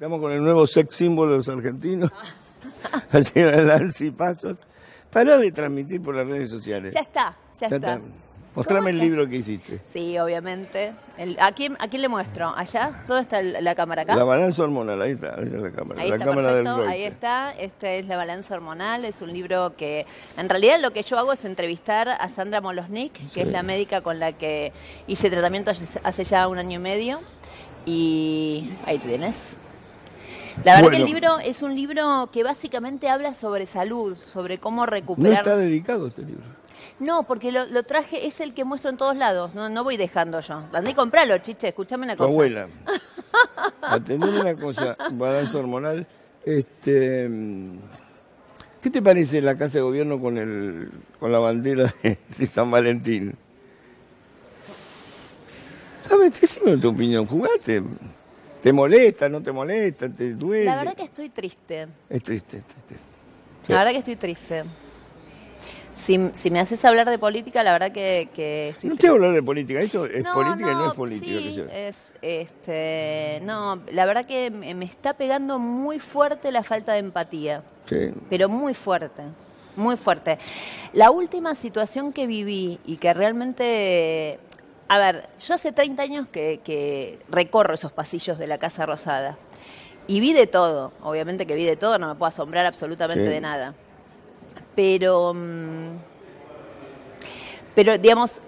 Estamos con el nuevo sex símbolo de los argentinos. La señora Nancy Pasos. Para de transmitir por las redes sociales. Ya está, ya, está. Mostrame el libro que hiciste. Sí, obviamente. El- ¿a, quién, ¿A quién le muestro? ¿Allá? ¿Dónde está el- la cámara acá? La balanza hormonal, ahí está, ahí está la cámara. Ahí la está, cámara del ahí está. Este es La Balanza Hormonal, es un libro que en realidad lo que yo hago es entrevistar a Sandra Molosnik, que es la médica con la que hice tratamiento hace hace ya un año y medio. Y ahí tienes. La verdad que el Bueno. libro es un libro que básicamente habla sobre salud, sobre cómo No recuperar. está dedicado este libro. No, porque lo, lo traje, es el que muestro en todos lados, no, no voy dejando yo. Andá y compralo, chiche, escúchame una Tu cosa. abuela. Atendeme una cosa, balanza hormonal. Este, mm, ¿Qué te parece la Casa de Gobierno con, el, con la bandera de, de San Valentín? A ver, decime tu opinión, jugate. ¿Te molesta, no te molesta, te duele? La verdad que estoy triste. Es triste, es triste. Sí. La verdad que estoy triste. Si, si me haces hablar de política, la verdad que, que estoy No a hablar de política, eso es política y no es política. sí, es, este, no, la verdad que me está pegando muy fuerte la falta de empatía, Sí. pero muy fuerte, muy fuerte. La última situación que viví y que realmente, a ver, yo hace 30 años que, que recorro esos pasillos de la Casa Rosada y vi de todo, obviamente que vi de todo, no me puedo asombrar absolutamente Sí. de nada. Pero, mm, pero digamos,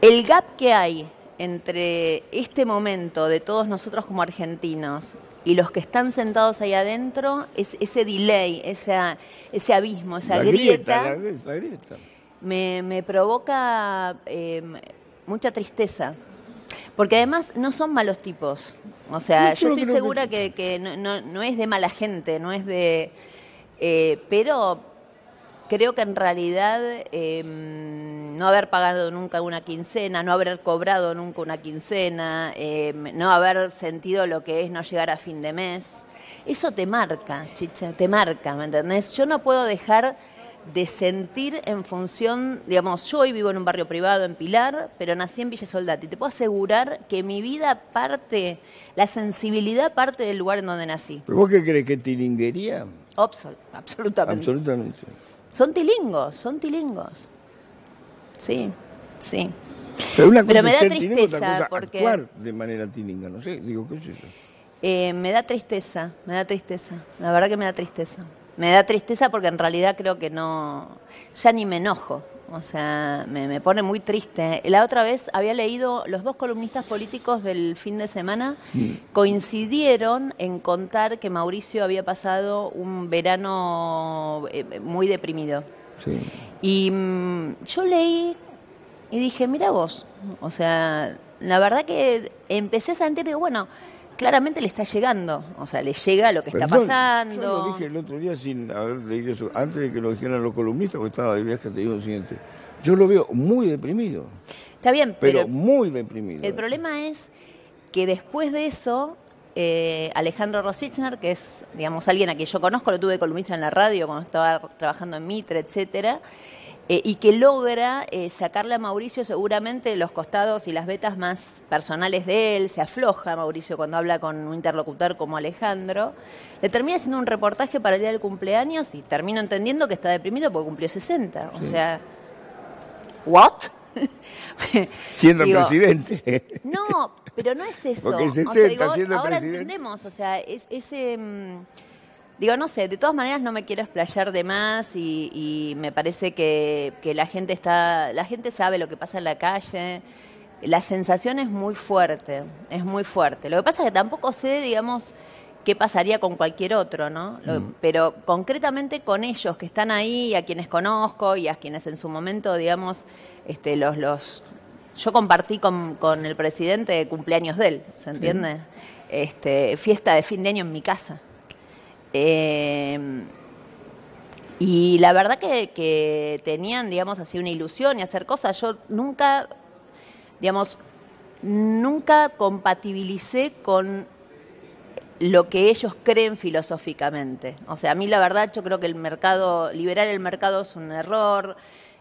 el gap que hay entre este momento de todos nosotros como argentinos y los que están sentados ahí adentro, es ese delay, esa, ese abismo, esa La grieta, la, grie- la grieta. Me, me provoca eh, mucha tristeza. Porque además no son malos tipos. O sea, yo yo estoy segura que, que no, no- no es de mala gente, no es de... eh, pero creo que en realidad eh, no haber pagado nunca una quincena, no haber cobrado nunca una quincena, eh, no haber sentido lo que es no llegar a fin de mes, eso te marca, chicha, te marca, ¿me entendés? Yo no puedo dejar de sentir en función, digamos, yo hoy vivo en un barrio privado en Pilar, pero nací en Villa Soldati. Te puedo asegurar que mi vida parte, la sensibilidad parte del lugar en donde nací. ¿Pero vos qué crees que es tilinguería? Absol- absolutamente. Absolutamente. Son tilingos, son tilingos. Sí, sí. Pero, una Pero cosa me da otra tristeza, cosa porque- actuar de manera tilinga, no sé, digo, ¿qué es eso? Eh, me da tristeza, me da tristeza. La verdad que me da tristeza. Me da tristeza porque en realidad creo que no, ya ni me enojo. O sea, me, me pone muy triste. La otra vez había leído, los dos columnistas políticos del fin de semana coincidieron en contar que Mauricio había pasado un verano eh, muy deprimido. Sí. Y mm, yo leí y dije, mira vos, o sea, la verdad que empecé a sentir, digo, bueno, claramente le está llegando, o sea, le llega lo que está pasando. Yo lo dije el otro día sin haber leído eso, antes de que lo dijeran los columnistas, porque estaba de viaje, te digo lo siguiente. Yo lo veo muy deprimido, Está bien, pero, pero, muy deprimido. el problema es que después de eso, eh, Alejandro Rosichner, que es, digamos, alguien a quien yo conozco, lo tuve columnista en la radio cuando estaba trabajando en Mitre, etcétera, eh, y que logra eh, sacarle a Mauricio seguramente los costados y las vetas más personales de él, se afloja Mauricio cuando habla con un interlocutor como Alejandro, le termina haciendo un reportaje para el día del cumpleaños y termino entendiendo que está deprimido porque cumplió 60. O sea, ¿what? Siendo Digo, presidente. no, pero no es eso. Porque O sea, 60 digo, siendo ahora presidente. entendemos, o sea, es, ese... mm, digo, no sé, de todas maneras no me quiero explayar de más y, y me parece que, que la gente está, la gente sabe lo que pasa en la calle. La sensación es muy fuerte, es muy fuerte. Lo que pasa es que tampoco sé, digamos, qué pasaría con cualquier otro, ¿no? Lo- Mm. Pero concretamente con ellos que están ahí, a quienes conozco y a quienes en su momento, digamos, este, los, los yo compartí con, con el presidente cumpleaños de él, ¿se entiende? Este, fiesta de fin de año en mi casa. Eh, y la verdad que, que tenían, digamos, así una ilusión y hacer cosas. Yo nunca, digamos, nunca compatibilicé con lo que ellos creen filosóficamente. O sea, a mí la verdad yo creo que el mercado, liberar el mercado es un error,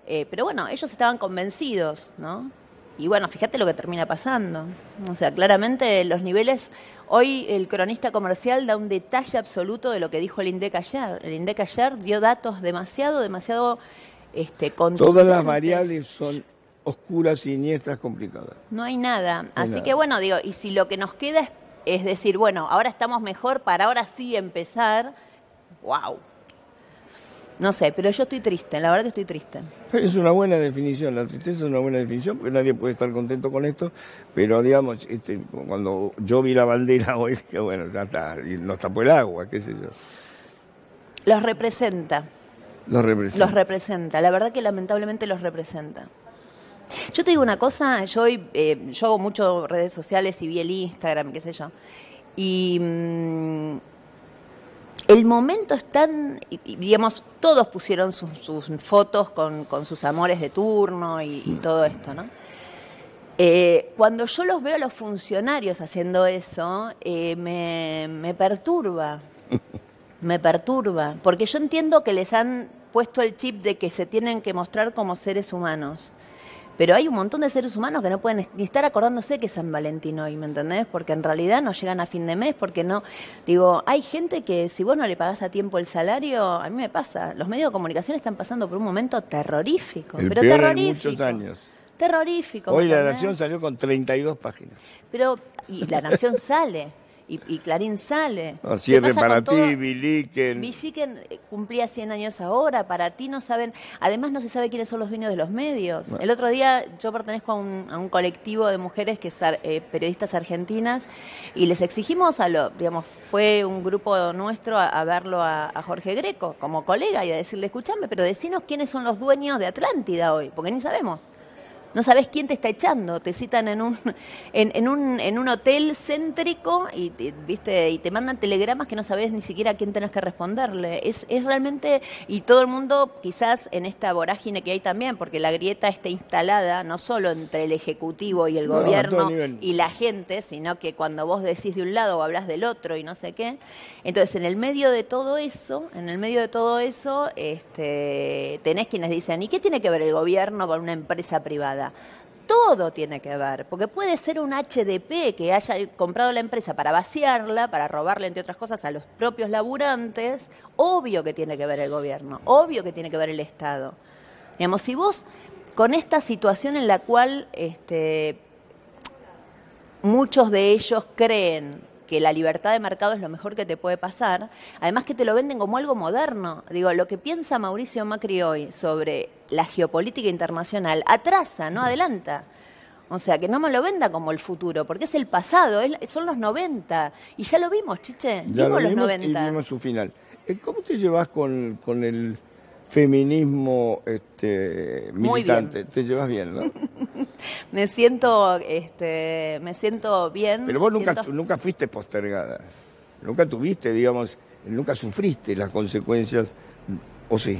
eh, pero bueno, ellos estaban convencidos, ¿no? Y bueno, fíjate lo que termina pasando. O sea, claramente los niveles, Hoy el cronista comercial da un detalle absoluto de lo que dijo el INDEC ayer. El INDEC ayer dio datos demasiado, demasiado este, Todas las variables son oscuras, siniestras, complicadas. No hay nada. hay Así nada. que bueno, digo, y si lo que nos queda es, es decir, bueno, ahora estamos mejor para ahora sí empezar, wow. No sé, pero yo estoy triste, la verdad que estoy triste. Es una buena definición, la tristeza es una buena definición, porque nadie puede estar contento con esto, pero digamos, este, cuando yo vi la bandera hoy, dije, bueno, ya está, y nos tapó el agua, qué sé yo. Los representa, Los representa. los representa, la verdad que lamentablemente los representa. Yo te digo una cosa, yo hoy, eh, yo hago mucho redes sociales y vi el Instagram, qué sé yo, y mm, el momento es tan, digamos, todos pusieron sus, sus fotos con, con sus amores de turno y, y todo esto, ¿no? Eh, cuando yo los veo a los funcionarios haciendo eso, eh, me, me perturba, me perturba, porque yo entiendo que les han puesto el chip de que se tienen que mostrar como seres humanos. Pero hay un montón de seres humanos que no pueden ni estar acordándose que es San Valentín hoy, ¿me entendés? Porque en realidad no llegan a fin de mes, porque no. Digo, hay gente que si vos no le pagás a tiempo el salario, a mí me pasa. Los medios de comunicación están pasando por un momento terrorífico. El pero peor en terrorífico. muchos años. Terrorífico. ¿me Hoy la? Nación salió con 32 páginas. Pero, y La Nación sale, y, y Clarín sale. No, ¿Qué cierre pasa para ti, Biliken. Villiquen eh, cumplía 100 años ahora, para ti no saben, además no se sabe quiénes son los dueños de los medios. El otro día yo pertenezco a un, a un colectivo de mujeres que ar- eh, periodistas argentinas y les exigimos a lo, digamos, fue un grupo nuestro a, a verlo a, a Jorge Greco como colega y a decirle, escúchame, pero decinos quiénes son los dueños de Atlántida hoy, porque ni sabemos. No sabes quién te está echando, te citan en un en, en un en un hotel céntrico y te, viste y te mandan telegramas que no sabes ni siquiera a quién tenés que responderle. Es, es realmente y todo el mundo quizás en esta vorágine que hay también, porque la grieta está instalada no solo entre el ejecutivo y el No, gobierno y la gente, sino que cuando vos decís de un lado o hablas del otro y no sé qué. Entonces, en el medio de todo eso, en el medio de todo eso, este, tenés quienes dicen, ¿y qué tiene que ver el gobierno con una empresa privada? Todo tiene que ver, porque puede ser un HDP que haya comprado la empresa para vaciarla, para robarle, entre otras cosas, a los propios laburantes. Obvio que tiene que ver el gobierno, obvio que tiene que ver el Estado. Digamos, si vos, con esta situación en la cual este, muchos de ellos creen que la libertad de mercado es lo mejor que te puede pasar, además que te lo venden como algo moderno. Digo, lo que piensa Mauricio Macri hoy sobre la geopolítica internacional atrasa, no adelanta. O sea, que no me lo venda como el futuro, porque es el pasado, es- son los 90. Y ya lo vimos, chiche, Ya lo vimos los vimos 90. y vimos su final. Eh, ¿Cómo te llevas con, con el feminismo este, Muy militante? Te llevas bien, ¿no? Me siento, este, me siento bien. Pero vos nunca, siento- nunca fuiste postergada. Nunca tuviste, digamos, nunca sufriste las consecuencias, ¿o sí?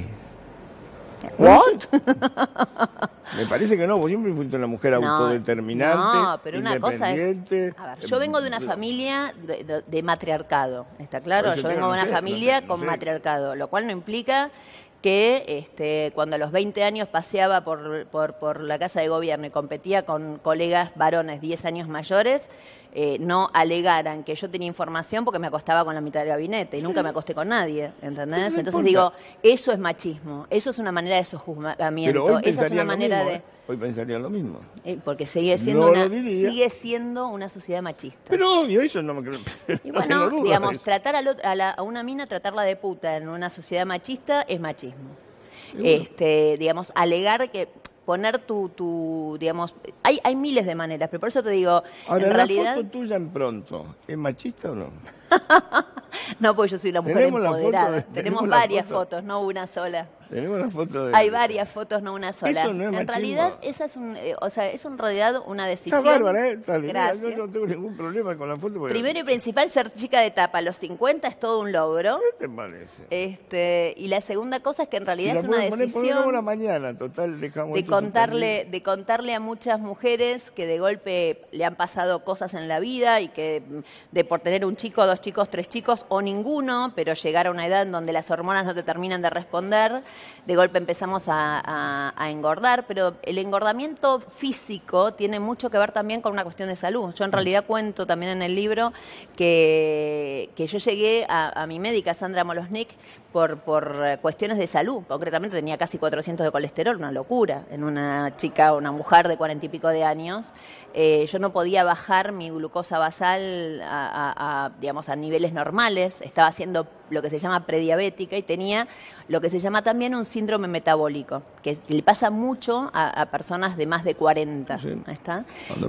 ¿What? Me parece que no, vos siempre fuiste una mujer No, autodeterminante, No, pero una cosa es. A ver, yo vengo de una familia de, de- de matriarcado, ¿está claro? Yo vengo de no una sé, familia no con sé. matriarcado, lo cual no implica que este, cuando a los 20 años paseaba por, por, por la casa de gobierno y competía con colegas varones 10 años mayores, eh, no alegaran que yo tenía información porque me acostaba con la mitad del gabinete y nunca me acosté con nadie, ¿entendés? No Entonces digo, eso es machismo, eso es una manera de Pero sojuzgamiento, hoy esa es una manera mismo, de... ¿eh? Hoy pensarían lo mismo. Eh, Porque sigue siendo, No una, sigue siendo una sociedad machista. Pero obvio, eso no me creo. y no bueno, de digamos, tratar al otro- a, la- a una mina, tratarla de puta en una sociedad machista es machismo. Bueno. Este, digamos, alegar que poner tu, tu digamos, hay, hay miles de maneras, pero por eso te digo, Ahora, en la realidad, foto tuya en pronto, ¿es machista o no? no, porque yo soy una mujer Tenemos la foto empoderada. de- tenemos, tenemos la varias foto. fotos, no una sola. Tenemos la foto de... Hay varias fotos, no una sola. Eso no es en machismo. realidad, esa es un, eh, o sea, es en realidad una Está decisión. bárbara, ¿eh? Está. Gracias. Yo no tengo ningún problema con la foto. Porque... Primero y principal, ser chica de tapa a los 50 es todo un logro. ¿Qué te parece? Este, y la segunda cosa es que en realidad es una decisión mañana, total, dejamos de esto contarle, de contarle a muchas mujeres que de golpe le han pasado cosas en la vida y que mm, de por tener un chico, dos chicos, tres chicos o ninguno, pero llegar a una edad en donde las hormonas no te terminan de responder, de golpe empezamos a, engordar, pero el engordamiento físico tiene mucho que ver también con una cuestión de salud. Yo en realidad cuento también en el libro que, que yo llegué a, a mi médica, Sandra Molosnik, por, por eh, cuestiones de salud. Concretamente tenía casi 400 de colesterol, una locura en una chica, una mujer de cuarenta y pico de años. Eh, yo no podía bajar mi glucosa basal a, digamos, a niveles normales. Estaba haciendo lo que se llama prediabética y tenía lo que se llama también un síndrome metabólico, que le pasa mucho a, personas de más de 40. ¿está?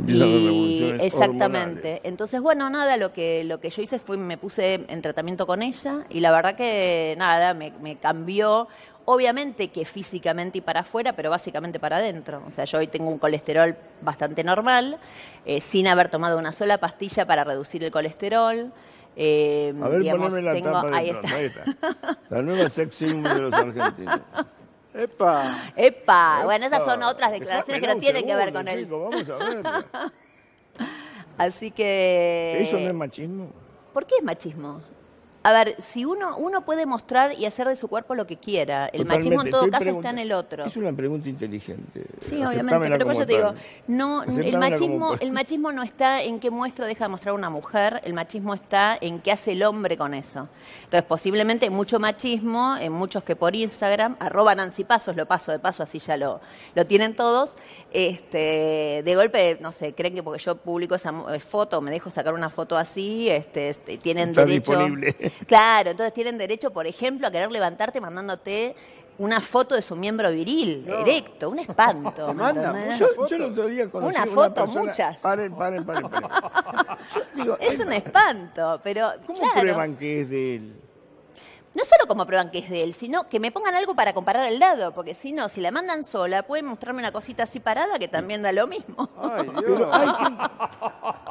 y, exactamente. Entonces, bueno, nada, lo que, lo que yo hice fue me puse en tratamiento con ella y la verdad que nada, me, me cambió obviamente que físicamente y para afuera, pero básicamente para adentro. O sea, yo hoy tengo un colesterol bastante normal, eh, sin haber tomado una sola pastilla para reducir el colesterol. Eh, a ver, digamos, la tengo, tapa ahí, está. ahí, está. La nueva sex symbol de los argentinos. ¡Epa! ¡Epa! Bueno, esas son otras declaraciones que no tienen que ver con él. Vamos a ver. Así que... ¿Eso no es machismo? ¿Por qué es machismo? A ver, si uno, uno puede mostrar y hacer de su cuerpo lo que quiera, el machismo en todo caso está en el otro. Es una pregunta inteligente. Sí, obviamente, pero por eso te digo, no, el machismo, el machismo no está en qué muestra deja de mostrar una mujer, el machismo está en qué hace el hombre con eso. Entonces, posiblemente mucho machismo en muchos que por Instagram, arroba Nancy Pasos, lo paso de paso, así ya lo, lo tienen todos, este, de golpe, no sé, creen que porque yo publico esa eh, foto, me dejo sacar una foto así, este, este tienen derecho... Disponible. Claro, entonces tienen derecho, por ejemplo, a querer levantarte mandándote una foto de su miembro viril, directo, un espanto. yo, yo el otro día conocí una foto, muchas. Paren, paren, paren. es un espanto, pero. ¿Cómo prueban que es de él? No solo como prueban que es de él, sino que me pongan algo para comparar el lado, porque si no, si la mandan sola, pueden mostrarme una cosita así parada que también da lo mismo. Ay, Dios.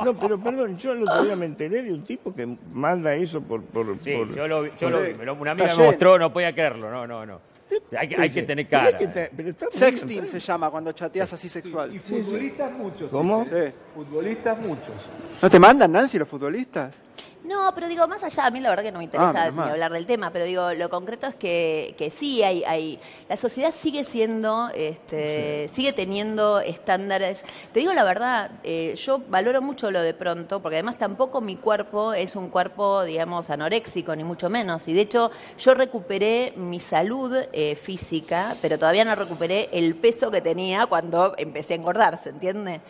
No, pero perdón, yo el otro día me enteré de un tipo que manda eso por... por sí, yo lo, yo lo, una amiga me mostró, no podía creerlo, no, no, no. Hay, hay que tener cara. Sexting se llama cuando chateas así sexual. Y futbolistas muchos. ¿Cómo? Sí. Futbolistas muchos. ¿No te mandan, Nancy, los futbolistas? No, pero digo, más allá, a mí la verdad que no me interesa ah, ni hablar del tema, pero digo, lo concreto es que, que sí, hay, hay, la sociedad sigue siendo, este, sigue teniendo estándares. Te digo la verdad, eh, yo valoro mucho lo de pronto, porque además tampoco mi cuerpo es un cuerpo, digamos, anoréxico, ni mucho menos. Y de hecho, yo recuperé mi salud eh, física, pero todavía no recuperé el peso que tenía cuando empecé a engordar, ¿se entiende?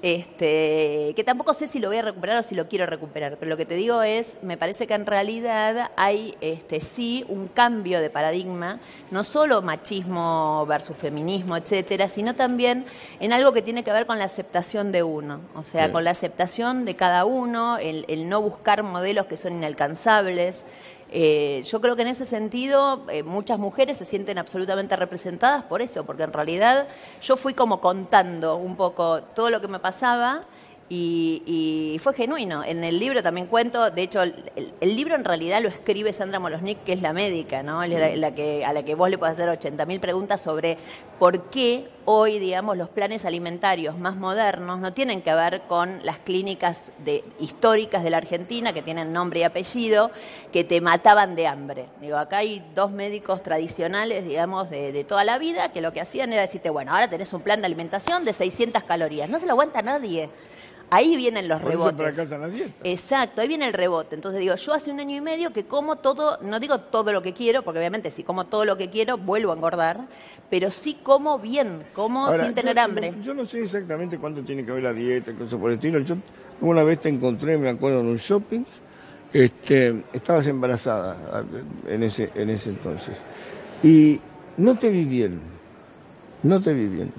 Este, que tampoco sé si lo voy a recuperar o si lo quiero recuperar, pero lo que te digo es, me parece que en realidad hay este, sí un cambio de paradigma, no solo machismo versus feminismo, etcétera, sino también en algo que tiene que ver con la aceptación de uno, o sea, con la aceptación de cada uno, el, no buscar modelos que son inalcanzables. Eh, yo creo que en ese sentido eh, muchas mujeres se sienten absolutamente representadas por eso, porque en realidad yo fui como contando un poco todo lo que me pasaba y, fue genuino. En el libro también cuento, de hecho, el, libro en realidad lo escribe Sandra Molosnik, que es la médica, ¿no? La, que, a la que vos le podés hacer 80.000 preguntas sobre por qué hoy, digamos, los planes alimentarios más modernos no tienen que ver con las clínicas de, históricas de la Argentina, que tienen nombre y apellido, que te mataban de hambre. Digo, acá hay dos médicos tradicionales, digamos, de, de toda la vida, que lo que hacían era decirte, bueno, ahora tenés un plan de alimentación de 600 calorías. No se lo aguanta nadie. Ahí vienen los rebotes. Exacto, ahí viene el rebote. Entonces digo, yo hace un año y medio que como todo, no digo todo lo que quiero, porque obviamente si como todo lo que quiero, vuelvo a engordar, pero sí como bien, como sin tener hambre. Yo no sé exactamente cuánto tiene que ver la dieta cosas por el estilo. Yo una vez te encontré, me acuerdo, en un shopping, este, estabas embarazada en ese, en ese entonces. Y no te vi bien, no te vi bien.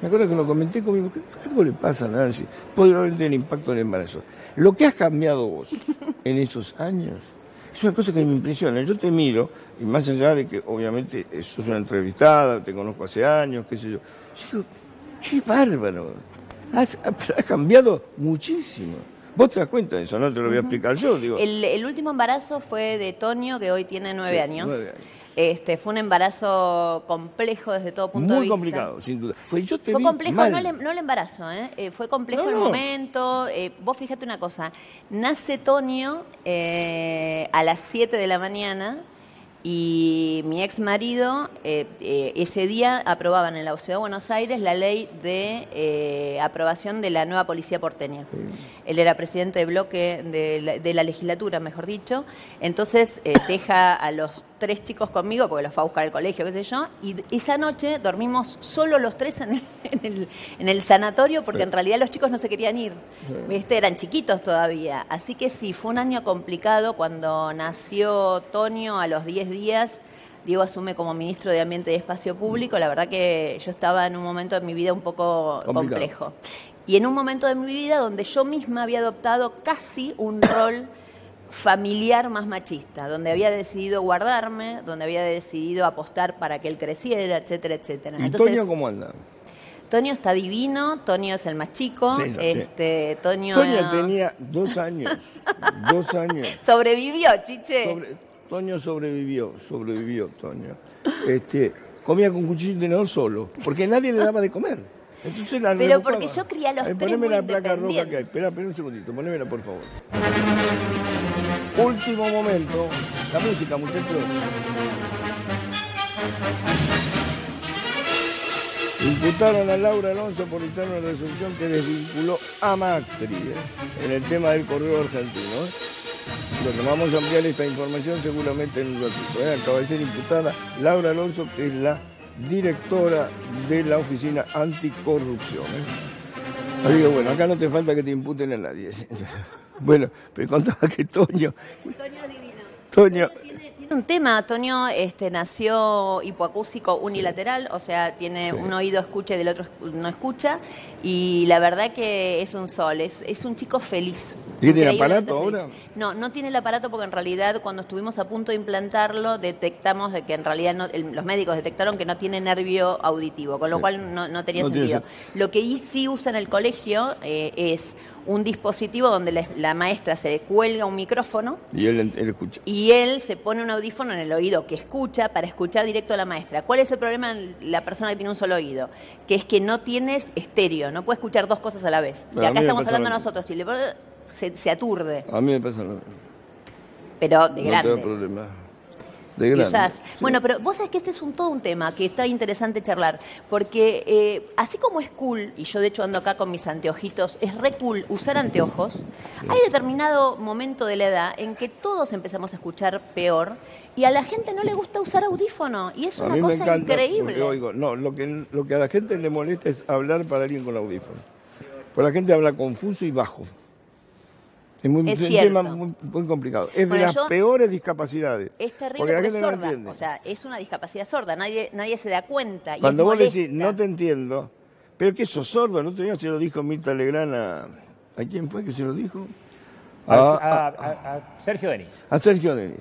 Me acuerdo que lo comenté conmigo, ¿qué algo le pasa a Nancy? Podría haber tenido impacto en el embarazo. Lo que has cambiado vos en esos años es una cosa que me impresiona. Yo te miro, y más allá de que obviamente sos una entrevistada, te conozco hace años, qué sé yo, yo digo, qué bárbaro. Has, has cambiado muchísimo. Vos te das cuenta de eso, no te lo voy a explicar yo. Digo. El, último embarazo fue de Tonio, que hoy tiene nueve años. Nueve años. Este, fue un embarazo complejo desde todo punto de vista. Muy complicado, sin duda. Pues fue complejo, no el, no el, embarazo, ¿eh? eh fue complejo el momento. Eh, vos fíjate una cosa, nace Tonio a las 7 de la mañana Y mi ex marido, ese día aprobaban en la Ciudad de Buenos Aires la ley de aprobación de la nueva policía porteña. Él era presidente de bloque de la, de la legislatura, mejor dicho. Entonces deja a los tres chicos conmigo, porque los fue a buscar al colegio, qué sé yo. Y esa noche dormimos solo los tres en el, en el- en el sanatorio, porque en realidad los chicos no se querían ir. ¿Viste? Eran chiquitos todavía. Así que sí, fue un año complicado. Cuando nació Tonio, a los 10 días, Diego asume como ministro de Ambiente y Espacio Público. La verdad que yo estaba en un momento de mi vida un poco Complicado. complejo. Y en un momento de mi vida donde yo misma había adoptado casi un rol familiar más machista, donde había decidido guardarme, donde había decidido apostar para que él creciera, etcétera, etcétera. ¿Y Entonces, Toño cómo anda? Tonio está divino, Tonio es el más chico, Sí, no, sí. este, Tonio Toño tenía dos años. dos años. sobrevivió, chiche. Sobre- Toño sobrevivió, sobrevivió Toño. Este, comía con cuchillo y tenedor solo, porque nadie le daba de comer. Entonces la Pero porque yo crié a los Ay, tres poneme muy la placa roja que hay. Espera, espera un segundito, ponémela por favor. Último momento. La música, muchachos. Imputaron a Laura Alonso por dictar una resolución que desvinculó a Macri ¿eh? en el tema del correo argentino. ¿eh? Bueno, vamos a ampliar esta información seguramente en un ratito. ¿eh? Acaba de ser imputada Laura Alonso, que es la directora de la Oficina Anticorrupción. ¿eh? Que bueno, acá no te falta que te imputen a nadie. bueno, pero contaba que Toño... Es divino. Toño... Un tema, Antonio este, nació hipoacúsico unilateral, o sea, tiene Sí. un oído escucha y del otro no escucha, y la verdad que es un sol, es, es un chico feliz. ¿Y tiene increíblemente aparato ahora? No, no tiene el aparato porque en realidad cuando estuvimos a punto de implantarlo detectamos de que en realidad no- el- los médicos detectaron que no tiene nervio auditivo, con lo Sí. cual no, no tenía No tiene sentido. Lo que sí usa en el colegio eh, es un dispositivo donde la, la maestra se cuelga un micrófono Y él, él escucha. y él se pone un audífono en el oído que escucha para escuchar directo a la maestra. ¿Cuál es el problema en la persona que tiene un solo oído? Que es que no tienes estéreo, no puede escuchar dos cosas a la vez. Si Bueno, acá estamos hablando nosotros y le se, se aturde, A mí me pasa mismo. pero de No grande. tengo problema. De grande. sí. Bueno, pero vos sabés que este es un, todo un tema que está interesante charlar, porque eh, así como es cool, y yo de hecho ando acá con mis anteojitos, es re cool usar anteojos, hay determinado momento de la edad en que todos empezamos a escuchar peor y a la gente no le gusta usar audífono, y es A una cosa increíble. oigo, no, lo que, lo que a la gente le molesta es hablar para alguien con audífono. Porque la gente habla confuso y bajo. Es, muy, Es un cierto. tema muy, muy complicado. Es Bueno, de las yo- peores discapacidades. Es terrible porque es no sorda, o sea, es una discapacidad sorda, nadie, nadie se da cuenta. Y Cuando vos molesta. decís, no te entiendo, pero que sos sordo, el otro día se lo dijo Mirta Legrand a... ¿A quién fue que se lo dijo? A, A, a- a- a Sergio Denis. a Sergio Denis.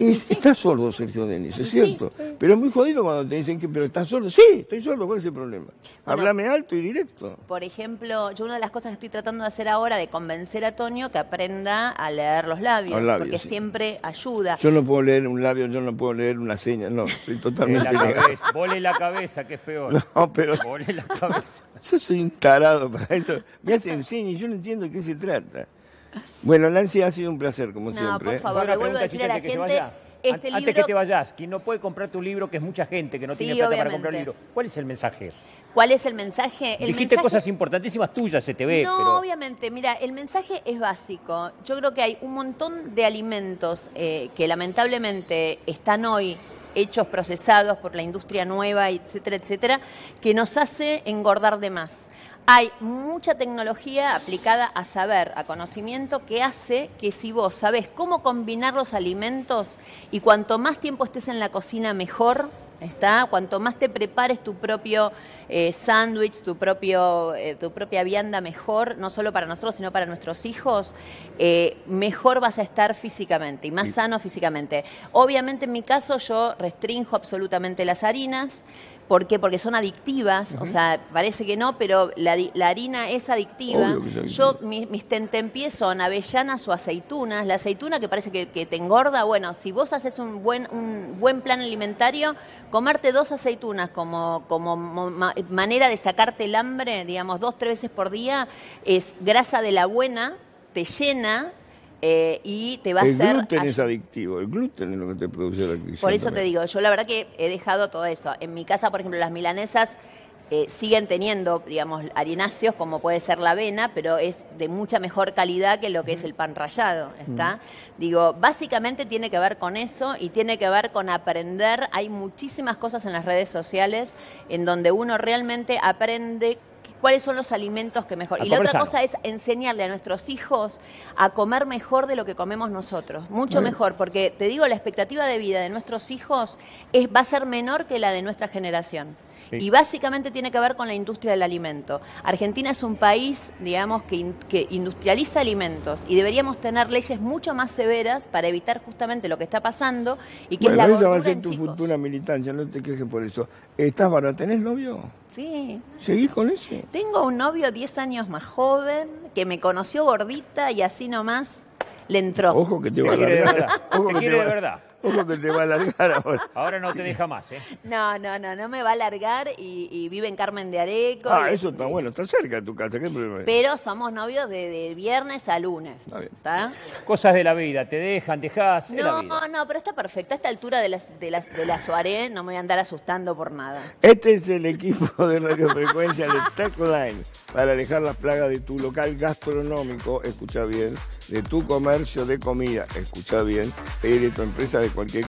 Y está sordo Sergio Denis, es cierto. Pero es muy jodido cuando te dicen que, pero estás sordo. Sí, estoy sordo, ¿cuál es el problema? Háblame alto y directo. Por ejemplo, yo una de las cosas que estoy tratando de hacer ahora de convencer a Toño que aprenda a leer los labios, Los labios, porque sí. siempre ayuda. Yo no puedo leer un labio, yo no puedo leer una seña, no, soy En totalmente la negado. cabeza. Vole la cabeza, que es peor. No, pero Vole la cabeza. yo soy un tarado para eso. Me hacen señas y yo no entiendo de qué se trata. Bueno, Nancy, ha sido un placer, como No, siempre. por ¿eh? favor, Una le vuelvo a pregunta, decir a la gente, este An- Antes libro, que te vayas, quien no puede comprar tu libro, que es mucha gente que no Sí, tiene plata para comprar un obviamente. libro. ¿Cuál es el mensaje? ¿cuál es el mensaje? El Dijiste mensaje- cosas importantísimas tuyas, se te ve, No, pero... obviamente, mira, el mensaje es básico. Yo creo que hay un montón de alimentos eh, que lamentablemente están hoy hechos, procesados por la industria nueva, etcétera, etcétera, que nos hace engordar de más. Hay mucha tecnología aplicada a saber, a conocimiento, que hace que si vos sabés cómo combinar los alimentos y cuanto más tiempo estés en la cocina, mejor, ¿Está? Cuanto más te prepares tu propio eh, sándwich, tu, propio, eh, tu propia vianda mejor, no solo para nosotros, sino para nuestros hijos, eh, mejor vas a estar físicamente y más sano físicamente. Obviamente en mi caso yo restrinjo absolutamente las harinas. ¿Por qué? Porque son adictivas, o sea, parece que no, pero la, harina es adictiva. Adictiva. Yo mi- mis tentempiés son avellanas o aceitunas. La aceituna que parece que, que te engorda, bueno, si vos haces un buen, un buen plan alimentario, comerte dos aceitunas como, como mo- ma- manera de sacarte el hambre, digamos, dos, tres veces por día, es grasa de la buena, te llena eh, y te va a El hacer... gluten ay- es adictivo, el gluten es lo que te produce la adicción. Por eso te digo, yo la verdad que he dejado todo eso. En mi casa, por ejemplo, las milanesas eh, siguen teniendo, digamos, harináceos, como puede ser la avena, pero es de mucha mejor calidad que lo que es el pan rallado, ¿está? Digo, básicamente tiene que ver con eso y tiene que ver con aprender. Hay muchísimas cosas en las redes sociales en donde uno realmente aprende cuáles son los alimentos que mejor. A Y la otra sano. cosa es enseñarle a nuestros hijos a comer mejor de lo que comemos nosotros, mucho mejor, porque te digo, la expectativa de vida de nuestros hijos es, va a ser menor que la de nuestra generación. Sí. Y básicamente tiene que ver con la industria del alimento. Argentina es un país, digamos, que, in- que industrializa alimentos y deberíamos tener leyes mucho más severas para evitar justamente lo que está pasando y que Bueno, es la esa va a ser tu chicos. futura militancia, no te quejes por eso. ¿Estás para tenés novio? Sí. ¿Seguís con ese? Tengo un novio 10 años más joven que me conoció gordita y así nomás le entró. Ojo que te va a Te verdad, Ojo te que quiere va- de verdad. Ojo que te va a largar ahora. Ahora no te deja más, ¿eh? No, no, no, no me va a largar y, y vive en Carmen de Areco. Ah, y- eso está bueno, está cerca de tu casa, ¿qué problema hay? Pero somos novios de, de viernes a lunes. Está bien. ¿Está? Cosas de la vida, te dejan, dejás, es la No, vida. no, pero está perfecto. A esta altura de, las, de, las, de la soirée no me voy a andar asustando por nada. Este es el equipo de radiofrecuencia de Techline para alejar las plagas de tu local gastronómico, escucha bien, de tu comercio de comida, escucha bien, y de tu empresa de cualquier